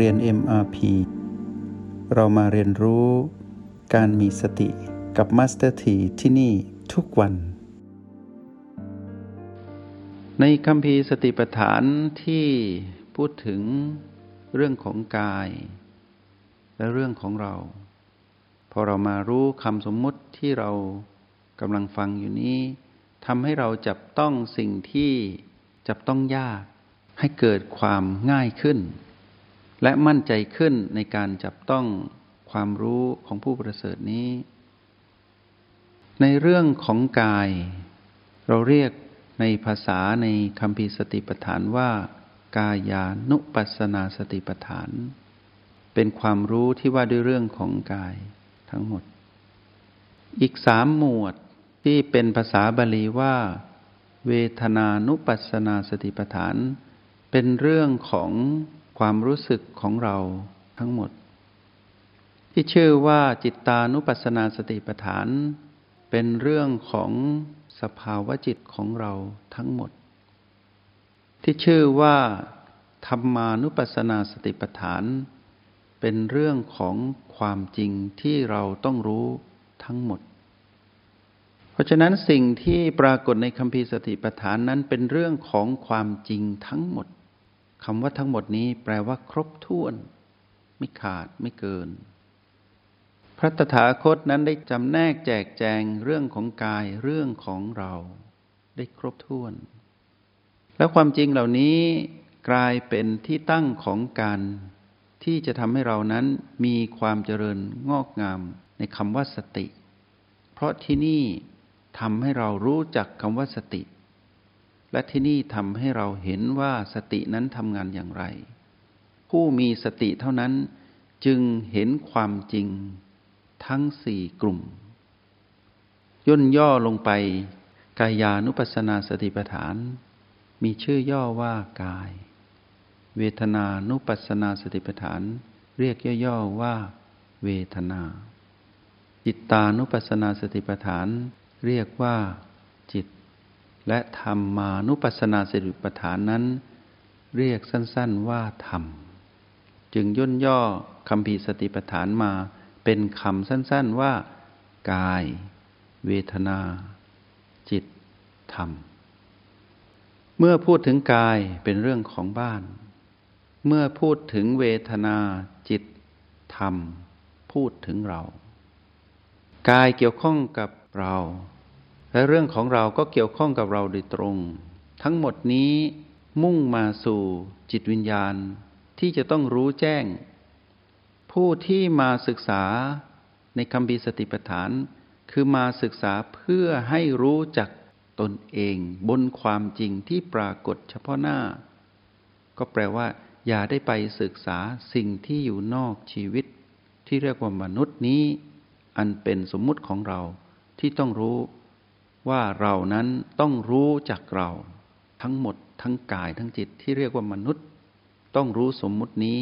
เรียน MRP เรามาเรียนรู้การมีสติกับ Master T ที่ที่นี่ทุกวัน ในคำพีสติปัฏฐานที่พูดถึงเรื่องของกาย และเรื่องของเรา พอเรามารู้คำสมมุติที่เรากำลังฟังอยู่นี้ทำให้เราจับต้องสิ่งที่จับต้องยากให้เกิดความง่ายขึ้น และมั่นใจขึ้นในการจับต้องความรู้ของผู้ประเสริฐนี้ ในเรื่องของกาย เราเรียกในภาษาในคำพีสติปัฏฐานว่า กายานุปัสนาสติปัฏฐาน เป็นความรู้ที่ว่าด้วยเรื่องของกายทั้งหมด อีกสามหมวดที่เป็นภาษาบาลีว่า เวทนานุปัสนาสติปัฏฐาน เป็นเรื่องของ ความรู้สึกของเราทั้งหมด ที่ชื่อว่าจิตตานุปัสนาสติปัฏฐาน เป็นเรื่องของสภาวะจิตของเราทั้งหมด ที่ชื่อว่าธรรมานุปัสนาสติปัฏฐาน เป็นเรื่องของความจริงที่เราต้องรู้ทั้งหมด เพราะฉะนั้นสิ่งที่ปรากฏในคำพีร์สติปัฏฐานนั้นเป็นเรื่องของความจริงทั้งหมด คำว่าทั้งหมดนี้แปลว่า ครบถ้วน ไม่ขาดไม่เกิน พระตถาคตนั้นได้จำแนกแจกแจงเรื่องของกายเรื่องของเรา ได้ครบถ้วน แล้วความจริงเหล่านี้กลายเป็นที่ตั้งของการที่จะทำให้เรานั้นมีความเจริญงอกงามในคำว่าสติ เพราะที่นี่ทำให้เรารู้จักคำว่าสติ และที่นี่ทำให้เราเห็นว่าสตินั้นทำงานอย่างไร ผู้มีสติเท่านั้นจึงเห็นความจริงทั้งสี่กลุ่ม ย่นย่อลงไป กายานุปัสสนาสติปัฏฐาน มีชื่อย่อว่ากาย เวทนานุปัสสนาสติปัฏฐาน เรียกย่อๆว่า เวทนา จิตตานุปัสสนาสติปัฏฐาน เรียกว่าจิต และธรรมานุปัสสนาสติปัฏฐานนั้น เรียกสั้นๆว่าธรรม จึงย่นย่อคำพีสติปัฏฐานมาเป็นคำสั้นๆว่า กาย เวทนา จิต ธรรม เมื่อพูดถึงกายเป็นเรื่องของบ้าน เมื่อพูดถึงเวทนาจิต ธรรม พูดถึงเรา กายเกี่ยวข้องกับเรา และเรื่องของเราก็เกี่ยวข้องกับเราโดยตรง ทั้งหมดนี้มุ่งมาสู่จิตวิญญาณที่จะต้องรู้แจ้ง ผู้ที่มาศึกษาในคำบีสติปัฏฐาน คือมาศึกษาเพื่อให้รู้จักตนเองบนความจริงที่ปรากฏเฉพาะหน้า ก็แปลว่า อย่าได้ไปศึกษาสิ่งที่อยู่นอกชีวิต ที่เรียกว่ามนุษย์นี้ อันเป็นสมมุติของเราที่ต้องรู้ ว่าเรานั้นต้องรู้จักเราทั้งหมดทั้งกายทั้งจิตที่เรียกว่ามนุษย์ ต้องรู้สมมุตินี้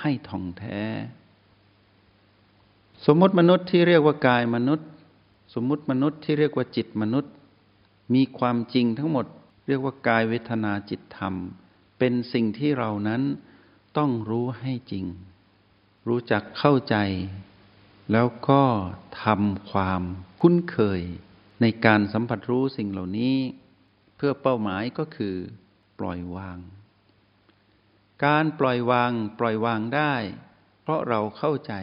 ให้ท่องแท้ สมมุติมนุษย์ที่เรียกว่ากายมนุษย์ สมมุติมนุษย์ที่เรียกว่าจิตมนุษย์ มีความจริงทั้งหมด เรียกว่ากายเวทนาจิตธรรม เป็นสิ่งที่เรานั้นต้องรู้ให้จริง รู้จักเข้าใจ แล้วก็ทำความคุ้นเคย ในการสัมผัสรู้สิ่งเหล่านี้ เพื่อเป้าหมายก็คือ ปล่อยวาง การปล่อยวาง ปล่อยวางได้ เพราะเราเข้าใจ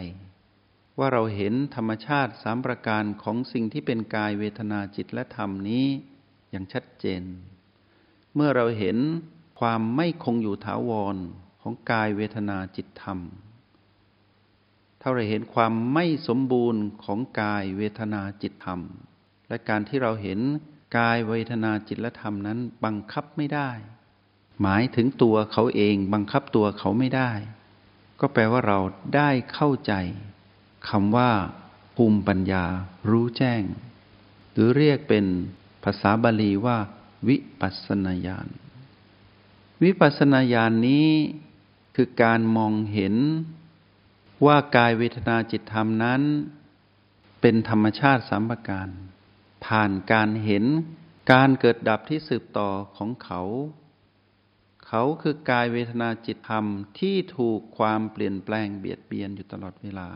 ว่าเราเห็นธรรมชาติสามประการของสิ่งที่เป็นกายเวทนาจิตและธรรมนี้ อย่างชัดเจน เมื่อเราเห็นความไม่คงอยู่ถาวรของกายเวทนาจิตธรรมถ้าเราเห็นความไม่สมบูรณ์ของกายเวทนาจิตธรรม และการที่เราเห็นกายเวทนาจิตและธรรมนั้นบังคับไม่ได้ หมายถึงตัวเขาเองบังคับตัวเขาไม่ได้ ก็แปลว่าเราได้เข้าใจคำว่า ภูมิปัญญารู้แจ้ง หรือเรียกเป็นภาษาบาลีว่า วิปัสนาญาณ วิปัสนาญาณนนี้คือการมองเห็นว่ากายเวทนาจิตธรรมนั้น เป็นธรรมชาติสามประการ ผ่านการเห็นการเกิดดับที่สืบต่อของเขา เขาคือกายเวทนาจิตธรรมที่ถูกความเปลี่ยนแปลงเบียดเบียนอยู่ตลอดเวลา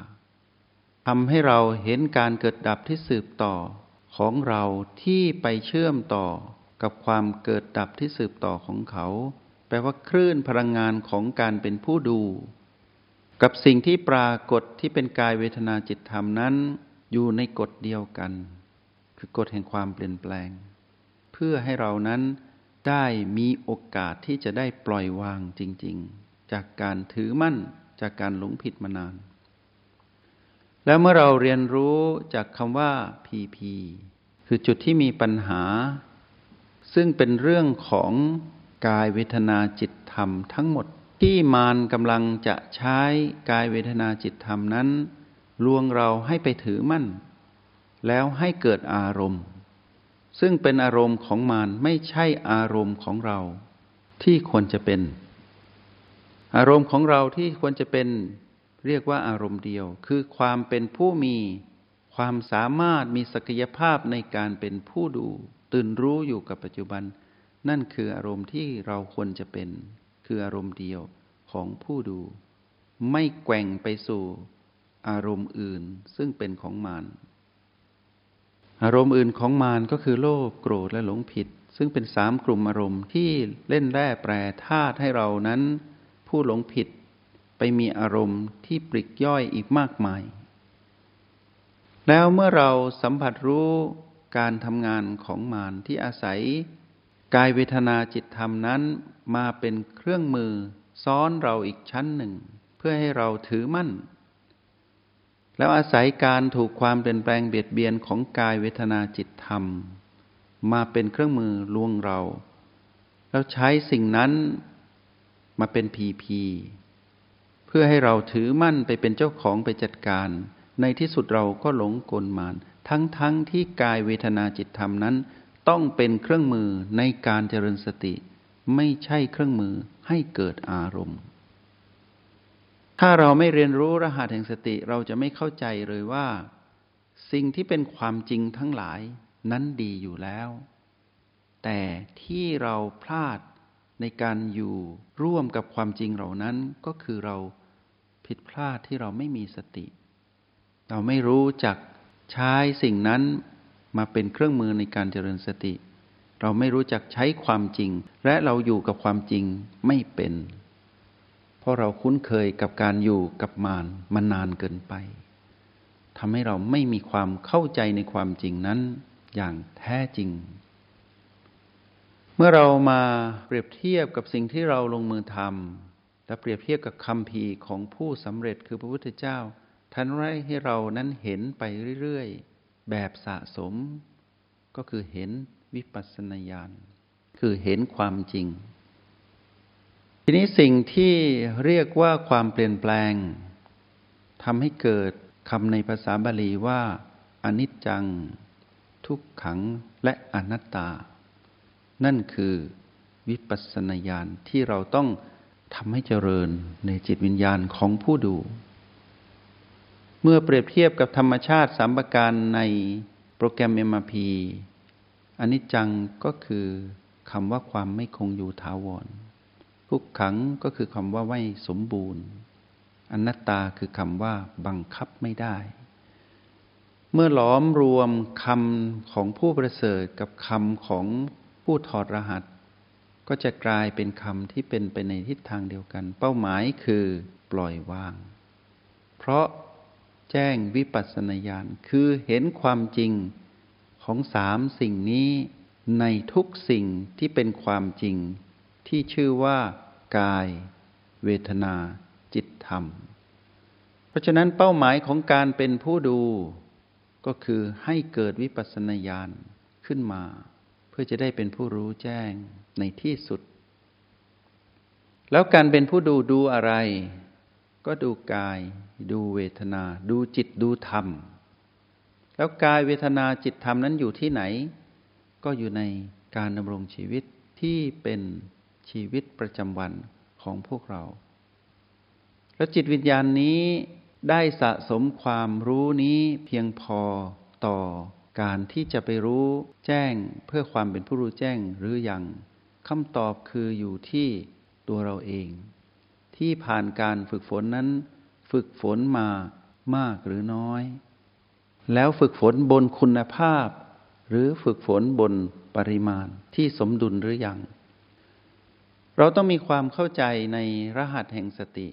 ทำให้เราเห็นการเกิดดับที่สืบต่อของเราที่ไปเชื่อมต่อกับความเกิดดับที่สืบต่อของเขา แปลว่าคลื่นพลังงานของการเป็นผู้ดู กับสิ่งที่ปรากฏที่เป็นกายเวทนาจิตธรรมนั้น อยู่ในกฎเดียวกัน คือกฎแห่งความเปลี่ยนแปลง เพื่อให้เรานั้นได้มีโอกาสที่จะได้ปล่อยวางจริง ๆ จากการถือมั่นจากการหลงผิดมานาน แล้วเมื่อเราเรียนรู้จากคำว่า PP คือจุดที่มีปัญหา ซึ่งเป็นเรื่องของกายเวทนาจิตธรรมทั้งหมดที่มารกำลังจะใช้กายเวทนาจิตธรรมนั้น ลวงเราให้ไปถือมั่น แล้วให้เกิดอารมณ์ ซึ่งเป็นอารมณ์ของมารไม่ใช่อารมณ์ของเราที่ควรจะเป็น อารมณ์ของเราที่ควรจะเป็นเรียกว่าอารมณ์เดียว คือความเป็นผู้มีความสามารถมีศักยภาพในการเป็นผู้ดู ตื่นรู้อยู่กับปัจจุบัน นั่นคืออารมณ์ที่เราควรจะเป็น คืออารมณ์เดียวของผู้ดู ไม่แกว่งไปสู่อารมณ์อื่นซึ่งเป็นของมาร อารมณ์อื่นของมารก็คือโลภโกรธและหลงผิด ซึ่งเป็นสามกลุ่มอารมณ์ที่เล่นแร่แปรธาตุให้เรานั้น ผู้หลงผิดไปมีอารมณ์ที่ปริกย่อยอีกมากมาย แล้วเมื่อเราสัมผัสรู้การทำงานของมารที่อาศัย กายเวทนาจิตธรรมนั้นมาเป็นเครื่องมือซ้อนเราอีกชั้นหนึ่ง เพื่อให้เราถือมั่น แล้วอาศัยการถูกความเปลี่ยนแปลงเบียดเบียนของกายเวทนาจิตธรรม มาเป็นเครื่องมือลวงเรา แล้วใช้สิ่งนั้นมาเป็นพีพีเพื่อให้เราถือมั่นไปเป็นเจ้าของไปจัดการ ในที่สุดเราก็หลงกลมาน ทั้งๆทที่กายเวทนาจิตธรรมนั้น ต้องเป็นเครื่องมือในการเจริญสติ ไม่ใช่เครื่องมือให้เกิดอารมณ์ ถ้าเราไม่เรียนรู้รหัสแห่งสติเราจะไม่เข้าใจเลยว่า สิ่งที่เป็นความจริงทั้งหลายนั้นดีอยู่แล้ว แต่ที่เราพลาดในการอยู่ร่วมกับความจริงเหล่านั้นก็คือเราผิดพลาดที่เราไม่มีสติ เราไม่รู้จักใช้สิ่งนั้นมาเป็นเครื่องมือในการเจริญสติ เราไม่รู้จักใช้ความจริง และเราอยู่กับความจริงไม่เป็น เพราะเราคุ้นเคยกับการอยู่กับมารมานานเกินไปทำให้เราไม่มีความเข้าใจในความจริงนั้นอย่างแท้จริง เมื่อเรามาเปรียบเทียบกับสิ่งที่เราลงมือทำและเปรียบเทียบกับคำพีของผู้สำเร็จคือพระพุทธเจ้าท่านไว้ให้เรานั้นเห็นไปเรื่อยๆ แบบสะสม ก็คือเห็นวิปัสสนาญาณคือเห็นความจริง นี้สิ่งที่เรียกว่าความเปลี่ยนแปลงทำให้เกิดคำในภาษาบาลีว่า อนิจจัง ทุกขังและอนัตตา นั่นคือวิปัสสนาญาณที่เราต้องทำให้เจริญในจิตวิญญาณของผู้ดู เมื่อเปรียบเทียบกับธรรมชาติสามประการในโปรแกรม MRP อนิจจังก็คือคำว่าความไม่คงอยู่ถาวร ทุกขังก็คือคำว่าไม่สมบูรณ์ อนัตตาคือคำว่าบังคับไม่ได้ เมื่อหลอมรวมคำของผู้ประเสริฐกับคำของผู้ถอดรหัส ก็จะกลายเป็นคำที่เป็นไปในทิศทางเดียวกัน เป้าหมายคือปล่อยวาง เพราะแจ้งวิปัสสนาญาณคือเห็นความจริงของสามสิ่งนี้ในทุกสิ่งที่เป็นความจริง ที่ชื่อว่า กาย เวทนา จิตธรรม เพราะฉะนั้นเป้าหมายของการเป็นผู้ดู ก็คือให้เกิดวิปัสสนาญาณขึ้นมา เพื่อจะได้เป็นผู้รู้แจ้งในที่สุด แล้วการเป็นผู้ดูดูอะไร ก็ดูกาย ดูเวทนา ดูจิตดูธรรม แล้วกายเวทนาจิตธรรมนั้นอยู่ที่ไหน ก็อยู่ในการดำรงชีวิตที่เป็น ชีวิตประจำวันของพวกเรา แล้วจิตวิญญาณนี้ได้สะสมความรู้นี้เพียงพอต่อการที่จะไปรู้แจ้งเพื่อความเป็นผู้รู้แจ้งหรืออยังคำตอบคืออยู่ที่ตัวเราเอง ที่ผ่านการฝึกฝนนั้น ฝึกฝนมามากหรือน้อย แล้วฝึกฝนบนคุณภาพ หรือฝึกฝนบนปริมาณที่สมดุลหรือยัง เราต้องมีความเข้าใจในรหัสแห่งสติ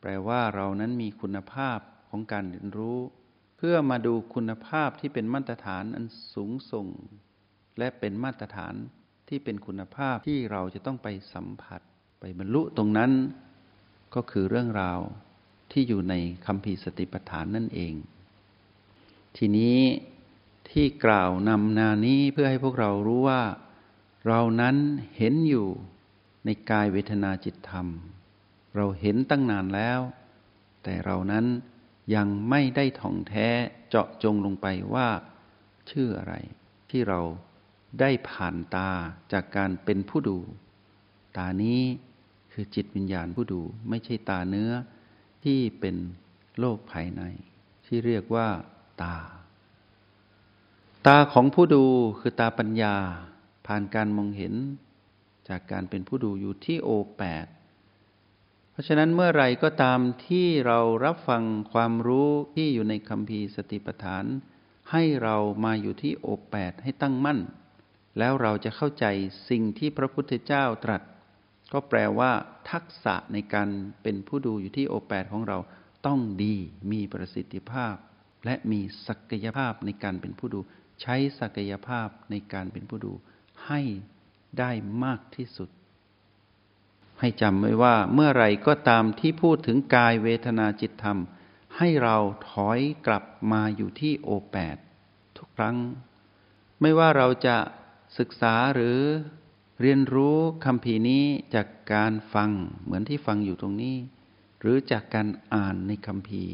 แปลว่าเรานั้นมีคุณภาพของการเรียนรู้ เพื่อมาดูคุณภาพที่เป็นมาตรฐานอันสูงส่ง และเป็นมาตรฐานที่เป็นคุณภาพที่เราจะต้องไปสัมผัส ไปบรรลุตรงนั้น ก็คือเรื่องราวที่อยู่ในคำพีสติปัฏฐานนั่นเอง ทีนี้ที่กล่าวนำนานี้เพื่อให้พวกเรารู้ว่า เรานั้นเห็นอยู่ ในกายเวทนาจิตธรรม เราเห็นตั้งนานแล้ว แต่เรานั้นยังไม่ได้ท่องแท้เจาะจงลงไปว่า ชื่ออะไร ที่เราได้ผ่านตาจากการเป็นผู้ดู ตานี้คือจิตวิญญาณผู้ดูไม่ใช่ตาเนื้อที่เป็นโลกภายใน ที่เรียกว่า ตา ตาของผู้ดูคือตาปัญญา ผ่านการมองเห็น จากการเป็นผู้ดูอยู่ที่โอแปดเพราะฉะนั้นเมื่อไรก็ตามที่เรารับฟังความรู้ที่อยู่ในคำพีสติปัฏฐาน ให้เรามาอยู่ที่โอแปดให้ตั้งมั่น แล้วเราจะเข้าใจสิ่งที่พระพุทธเจ้าตรัส ก็แปลว่าทักษะในการเป็นผู้ดูอยู่ที่โอแปดของเราต้องดีมีประสิทธิภาพ และมีศักยภาพในการเป็นผู้ดู ใช้ศักยภาพในการเป็นผู้ดูให้ ได้มากที่สุด ให้จำไว้ว่าเมื่อไรก็ตามที่พูดถึงกายเวทนาจิตธรรม ให้เราถอยกลับมาอยู่ที่โอแปดทุกครั้ง ไม่ว่าเราจะศึกษาหรือเรียนรู้คำพีนี้จากการฟังเหมือนที่ฟังอยู่ตรงนี้ หรือจากการอ่านในคำพี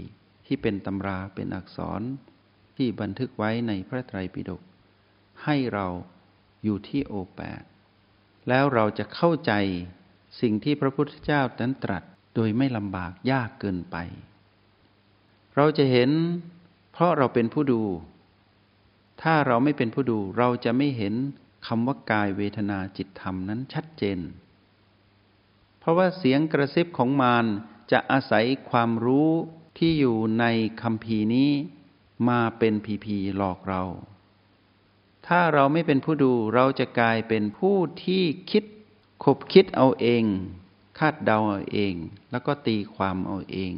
ที่เป็นตำราเป็นอักษรที่บันทึกไว้ในพระไตรปิฎกให้เราอยู่ที่โอแปด แล้วเราจะเข้าใจสิ่งที่พระพุทธเจ้านั้นตรัสโดยไม่ลำบากยากเกินไป เราจะเห็น เพราะเราเป็นผู้ดู ถ้าเราไม่เป็นผู้ดูเราจะไม่เห็นคำว่ากายเวทนาจิตธรรมนั้นชัดเจน เพราะว่าเสียงกระซิบของมารจะอาศัยความรู้ที่อยู่ในคำพีนี้มาเป็นพีพีหลอกเรา ถ้าเราไม่เป็นผู้ดูเราจะกลายเป็นผู้ที่คิดคบคิดเอาเอง คาดเดาเอาเอง แล้วก็ตีความเอาเอง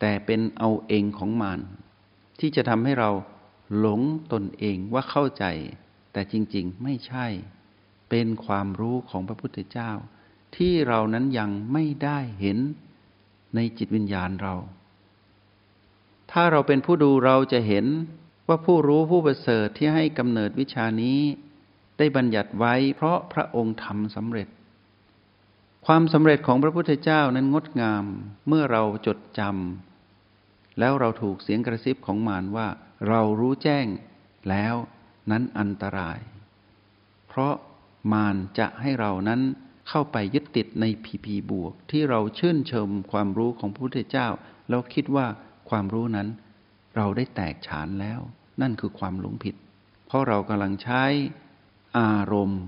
แต่เป็นเอาเองของมันที่จะทำให้เราหลงตนเองว่าเข้าใจ แต่จริงๆไม่ใช่ เป็นความรู้ของพระพุทธเจ้า ที่เรานั้นยังไม่ได้เห็นในจิตวิญญาณเรา ถ้าเราเป็นผู้ดูเราจะเห็น ว่าผู้รู้ผู้ประเสริฐที่ให้กำเนิดวิชานี้ได้บัญญัติไว้เพราะพระองค์ทำสำเร็จ ความสำเร็จของพระพุทธเจ้านั้นงดงามเมื่อเราจดจำแล้วเราถูกเสียงกระซิบของมารว่า เรารู้แจ้งแล้วนั้นอันตราย เพราะมารจะให้เรานั้นเข้าไปยึดติดในพีพีบวก ที่เราชื่นชมความรู้ของพระพุทธเจ้า แล้วคิดว่าความรู้นั้น เราได้แตกฉานแล้ว นั่นคือความหลงผิด เพราะเรากำลังใช้อารมณ์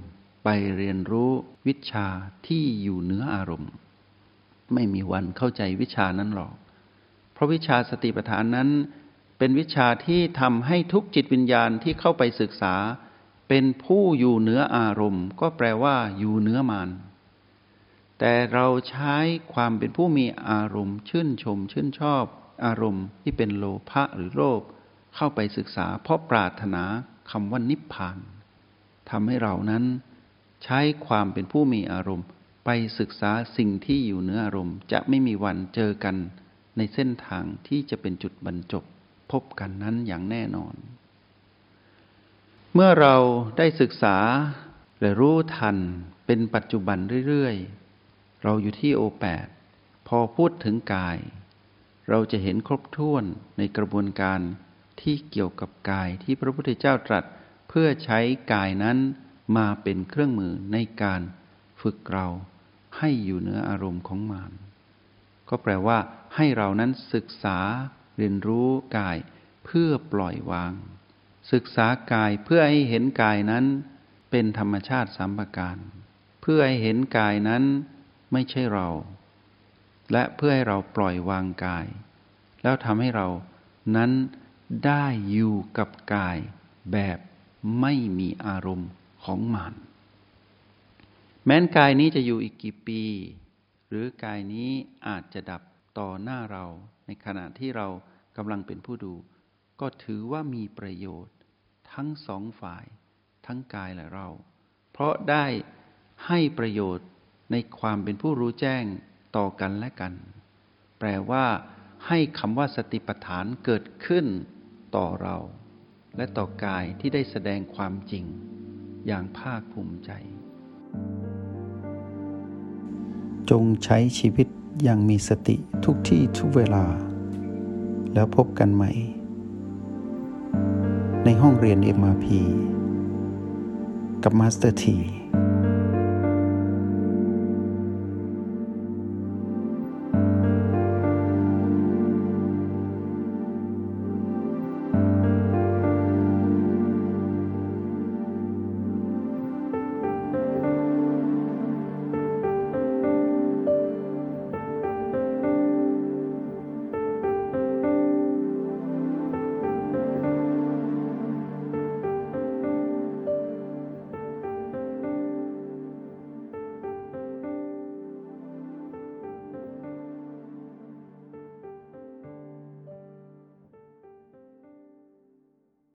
ไปเรียนรู้วิชาที่อยู่เหนืออารมณ์ ไม่มีวันเข้าใจวิชานั้นหรอก เพราะวิชาสติปัฏฐานนั้น เป็นวิชาที่ทำให้ทุกจิตวิญญาณที่เข้าไปศึกษา เป็นผู้อยู่เหนืออารมณ์ ก็แปลว่าอยู่เหนือมานแต่เราใช้ความเป็นผู้มีอารมณ์ ชื่นชมชื่นชอบ อารมณ์ที่เป็นโลภะหรือโลภเข้าไปศึกษา เพราะปรารถนาคำว่านิพพานทำให้เรานั้น ใช้ความเป็นผู้มีอารมณ์ ไปศึกษาสิ่งที่อยู่เหนืออารมณ์ จะไม่มีวันเจอกันในเส้นทางที่จะเป็นจุดบรรจบพบกันนั้นอย่างแน่นอน เมื่อเราได้ศึกษาและรู้ทันเป็นปัจจุบันเรื่อย ๆ เราอยู่ที่โอแปดพอพูดถึงกาย เราจะเห็นครบถ้วนในกระบวนการที่เกี่ยวกับกายที่พระพุทธเจ้าตรัส เพื่อใช้กายนั้นมาเป็นเครื่องมือในการฝึกเราให้อยู่เหนืออารมณ์ของมารก็แปลว่า ให้เรานั้นศึกษาเรียนรู้กายเพื่อปล่อยวาง ศึกษากายเพื่อให้เห็นกายนั้น เป็นธรรมชาติสามประการ เพื่อให้เห็นกายนั้นไม่ใช่เรา และเพื่อให้เราปล่อยวางกาย แล้วทำให้เรานั้นได้อยู่กับกายแบบไม่มีอารมณ์ของมันแม้นกายนี้จะอยู่อีกกี่ปี หรือกายนี้อาจจะดับต่อหน้าเรา ในขณะที่เรากำลังเป็นผู้ดู ก็ถือว่ามีประโยชน์ ทั้งสองฝ่าย ทั้งกายและเรา เพราะได้ให้ประโยชน์ในความเป็นผู้รู้แจ้ง ต่อกันและกัน แปลว่า ให้คำว่าสติปัฏฐานเกิดขึ้นต่อเรา และต่อกายที่ได้แสดงความจริง อย่างภาคภูมิใจ จงใช้ชีวิตอย่างมีสติทุกที่ทุกเวลา แล้วพบกันใหม่ ในห้องเรียน MRP กับ Master T